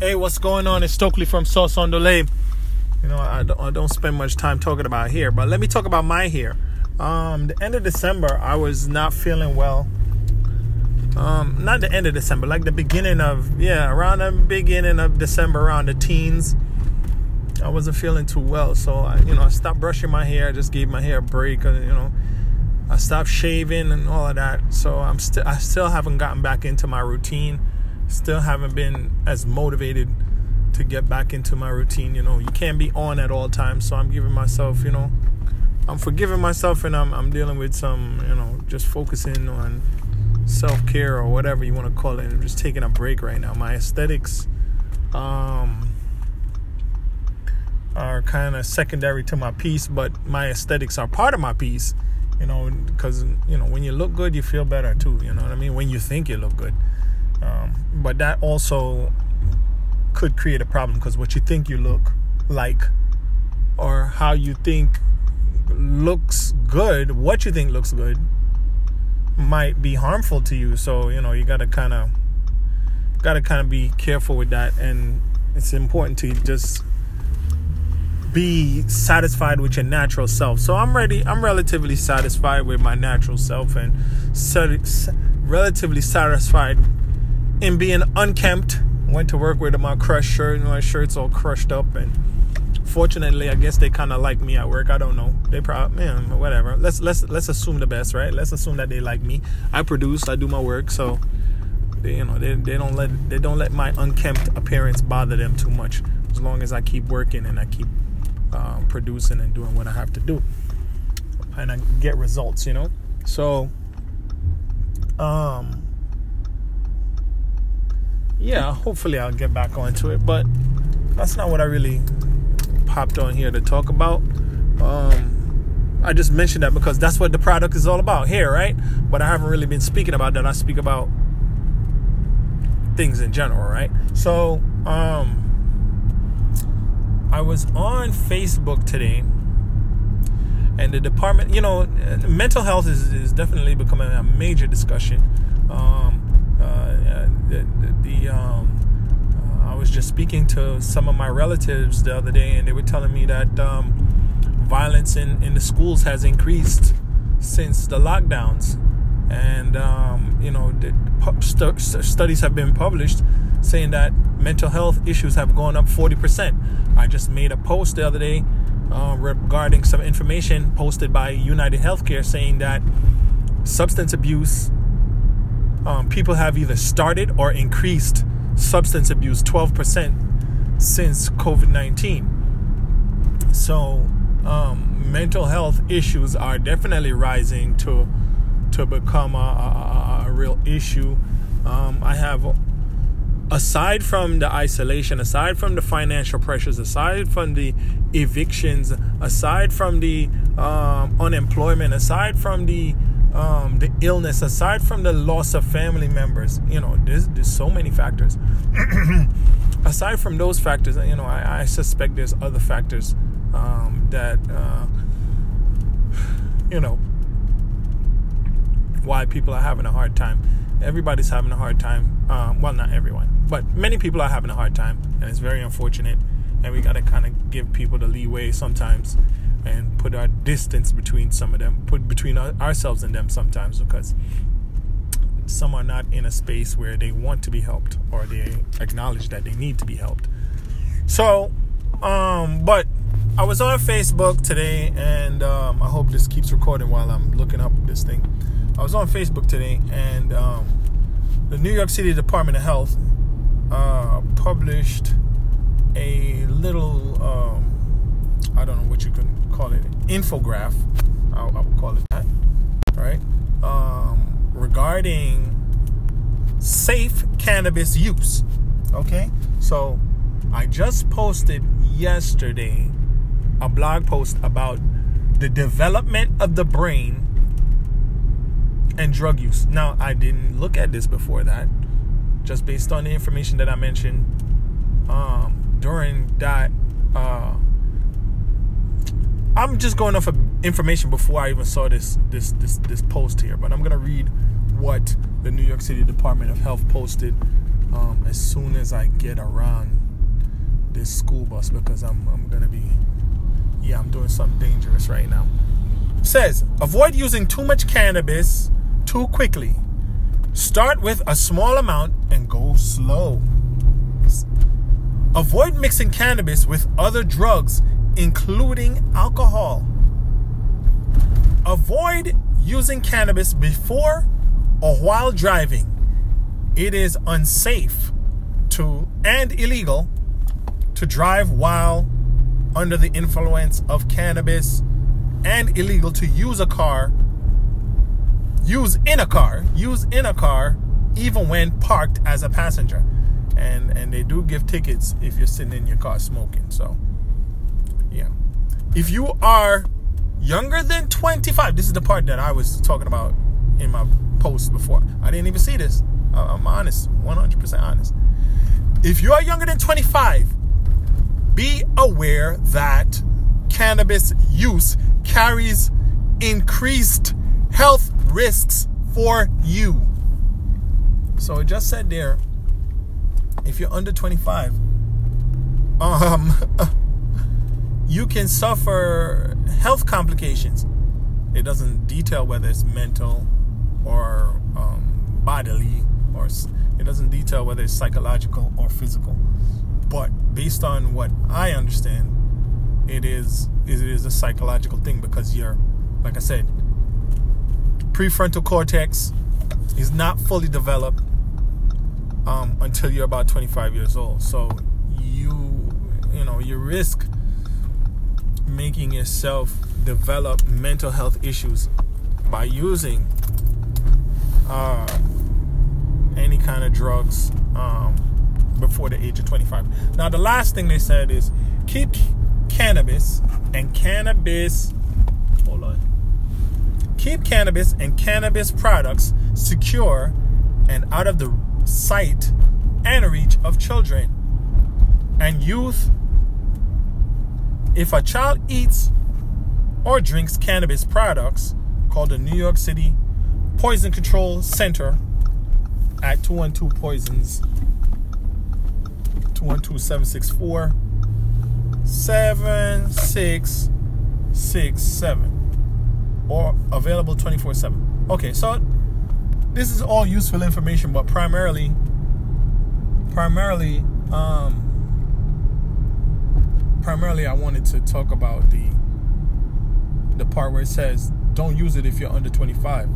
Hey, what's going on? It's Stokely from Sauce on the Delay. You know, I don't, I don't spend much time talking about hair, but let me talk about my hair. Um, the end of December, I was not feeling well. Um, not the end of December, like the beginning of yeah, around the beginning of December, around the teens. I wasn't feeling too well, so I, you know, I stopped brushing my hair. I just gave my hair a break, and you know, I stopped shaving and all of that. So I'm still, I still haven't gotten back into my routine. Still haven't been as motivated to get back into my routine. You know, you can't be on at all times. So I'm giving myself, you know, I'm forgiving myself, and I'm I'm dealing with some, you know, just focusing on self care or whatever you want to call it. I'm just taking a break right now. My aesthetics, um are kind of secondary to my peace, but my aesthetics are part of my peace. You know, because you know when you look good, you feel better too. You know what I mean? When you think you look good, um, but that also could create a problem because what you think you look like, or how you think looks good, what you think looks good, might be harmful to you. So you know you gotta kind of gotta kind of be careful with that, and it's important to just be satisfied with your natural self. So I'm ready. I'm relatively satisfied with my natural self and relatively satisfied in being unkempt. Went to work with my crushed shirt and my shirt's all crushed up and fortunately I guess they kind of like me at work. I don't know. They probably man, whatever. Let's let's let's assume the best, right? Let's assume that they like me. I produce, I do my work, so they you know, they, they don't let they don't let my unkempt appearance bother them too much as long as I keep working and I keep um, producing and doing what I have to do, and I get results. You know, so um, yeah, hopefully I'll get back onto it, but that's not what I really popped on here to talk about. Um, I just mentioned that because that's what the product is all about here, right? But I haven't really been speaking about that. I speak about things in general, right? So, um, I was on Facebook today, and the department, you know, mental health is, is definitely becoming a major discussion. Um, uh, the, the, the um, uh, I was just speaking to some of my relatives the other day, and they were telling me that um, violence in, in the schools has increased since the lockdowns. And, um, you know, studies have been published saying that mental health issues have gone up 40%. I just made a post the other day uh, regarding some information posted by United Healthcare saying that substance abuse, um, people have either started or increased substance abuse 12% since COVID 19. So, um, mental health issues are definitely rising to to become a, a, a real issue. Um, I have aside from the isolation, aside from the financial pressures, aside from the evictions, aside from the um, unemployment, aside from the um, the illness, aside from the loss of family members, you know, there's, there's so many factors. aside from those factors, you know, I, I suspect there's other factors um, that, uh, you know, why people are having a hard time. Everybody's having a hard time. Um, well, not everyone but many people are having a hard time, and it's very unfortunate. And we gotta kind of give people the leeway sometimes, and put our distance between some of them, put between ourselves and them sometimes, because some are not in a space where they want to be helped or they acknowledge that they need to be helped. So, um, but I was on Facebook today, and um, I hope this keeps recording while I'm looking up this thing. I was on Facebook today, and um, the New York City Department of Health uh, published a little, um, I don't know what you can call it, infograph. I, I would call it that, right? Um, regarding safe cannabis use. Okay, so I just posted yesterday a blog post about the development of the brain and drug use. Now, I didn't look at this before that just based on the information that I mentioned um, during that. Uh, I'm just going off of information before I even saw this this this this post here, but I'm gonna read what the New York City Department of Health posted um, as soon as I get around this school bus because I'm, I'm gonna be yeah I'm doing something dangerous right now. Says avoid using too much cannabis too quickly. Start with a small amount and go slow. Avoid mixing cannabis with other drugs, including alcohol. Avoid using cannabis before or while driving. It is unsafe to and illegal to drive while under the influence of cannabis and illegal to use a car use in a car use in a car even when parked as a passenger and and they do give tickets if you're sitting in your car smoking so if you are younger than 25 this is the part that i was talking about in my post before. I didn't even see this. I'm honest 100% honest. If you are younger than 25 be aware that cannabis use carries increased health risks for you. So it just said there, if you're under 25, um, you can suffer health complications. It doesn't detail whether it's mental or um, bodily, or it doesn't detail whether it's psychological or physical. But based on what I understand, it is it is a psychological thing because you're, like I said, prefrontal cortex is not fully developed um, until you're about 25 years old. So you you know you risk making yourself develop mental health issues by using uh, any kind of drugs um, before the age of 25. Now, the last thing they said is keep cannabis and cannabis. Hold on. Keep cannabis and cannabis products secure and out of the sight and reach of children and youth. If a child eats or drinks cannabis products, called the New York City Poison Control Center at 212 Poisons 212 764 7667 or available 24 7. Okay, so this is all useful information, but primarily, primarily, um, primarily, I wanted to talk about the the part where it says don't use it if you're under 25.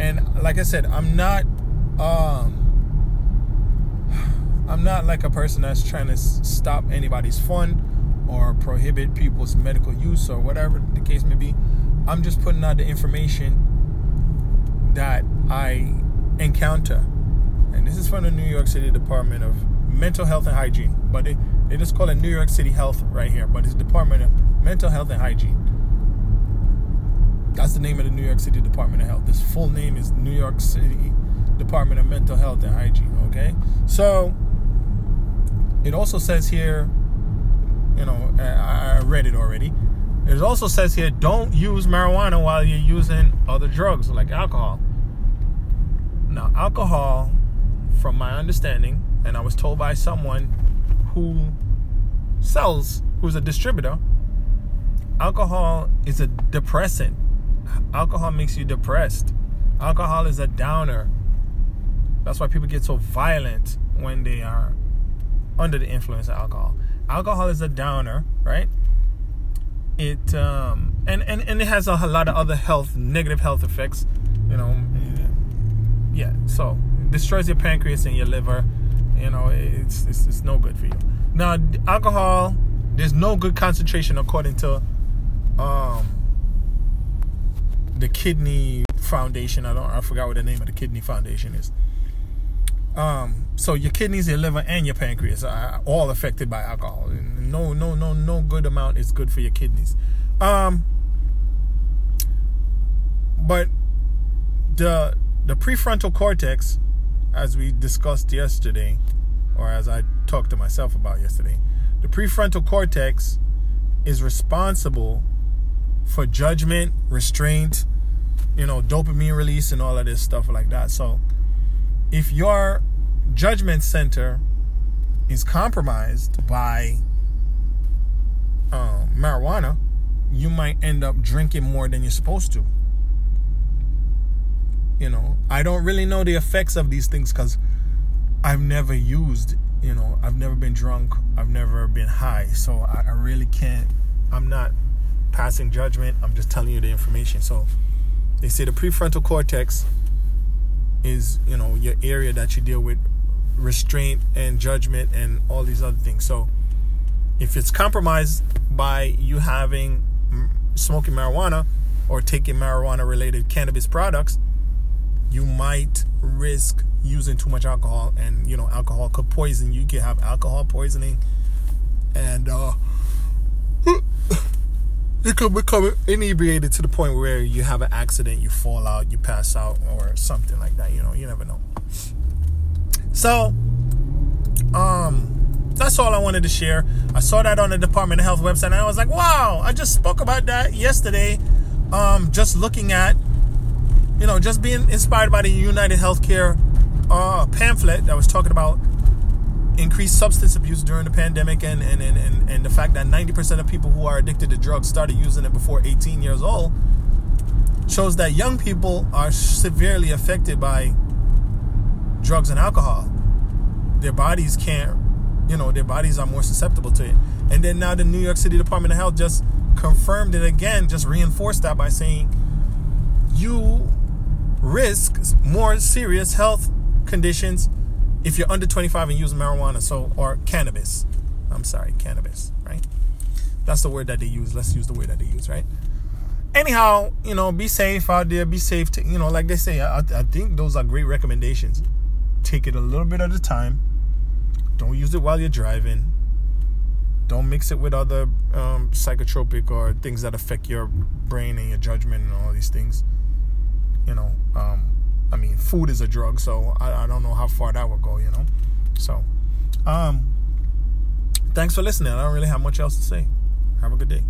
And like I said, I'm not um I'm not like a person that's trying to stop anybody's fun or prohibit people's medical use or whatever the case may be. I'm just putting out the information that I encounter. And this is from the New York City Department of Mental Health and Hygiene. But they, they just call it New York City Health right here. But it's Department of Mental Health and Hygiene. That's the name of the New York City Department of Health. This full name is New York City Department of Mental Health and Hygiene. Okay? So it also says here, you know, I read it already. It also says here, don't use marijuana while you're using other drugs like alcohol. Now, alcohol, from my understanding, and I was told by someone who sells, who's a distributor, alcohol is a depressant. Alcohol makes you depressed. Alcohol is a downer. That's why people get so violent when they are under the influence of alcohol. Alcohol is a downer, right? It um, and, and and it has a, a lot of other health negative health effects, you know. Yeah, so destroys your pancreas and your liver. You know, it's, it's it's no good for you. Now, alcohol, there's no good concentration according to um the kidney foundation. I don't I forgot what the name of the kidney foundation is. Um, so your kidneys, your liver, and your pancreas are all affected by alcohol. No, no, no, no good amount is good for your kidneys. Um, but the the prefrontal cortex, as we discussed yesterday, or as I talked to myself about yesterday, the prefrontal cortex is responsible for judgment, restraint, you know, dopamine release, and all of this stuff like that. So if your judgment center is compromised by uh, marijuana, you might end up drinking more than you're supposed to. You know, I don't really know the effects of these things because I've never used, you know, I've never been drunk, I've never been high. So I, I really can't, I'm not passing judgment, I'm just telling you the information. So they say the prefrontal cortex is, you know, your area that you deal with restraint and judgment and all these other things. So if it's compromised by you having smoking marijuana or taking marijuana related cannabis products, you might risk using too much alcohol and you know alcohol could poison you. You can have alcohol poisoning and uh you could become inebriated to the point where you have an accident, you fall out, you pass out, or something like that. You know, you never know. So, um, that's all I wanted to share. I saw that on the Department of Health website, and I was like, wow, I just spoke about that yesterday. Um, just looking at, you know, just being inspired by the United Healthcare uh, pamphlet that was talking about increased substance abuse during the pandemic and, and, and, and, and the fact that 90% of people who are addicted to drugs started using it before 18 years old shows that young people are severely affected by drugs and alcohol. Their bodies can't, you know, their bodies are more susceptible to it. And then now the New York City Department of Health just confirmed it again, just reinforced that by saying you risk more serious health conditions if you're under 25 and use marijuana, so or cannabis. I'm sorry, cannabis, right? That's the word that they use. Let's use the word that they use, right? Anyhow, you know, be safe out there. Be safe. To, you know, like they say, I, I think those are great recommendations. Take it a little bit at a time. Don't use it while you're driving. Don't mix it with other um, psychotropic or things that affect your brain and your judgment and all these things. You know, um, I mean, food is a drug, so I, I don't know how far that would go, you know. So, um, thanks for listening. I don't really have much else to say. Have a good day.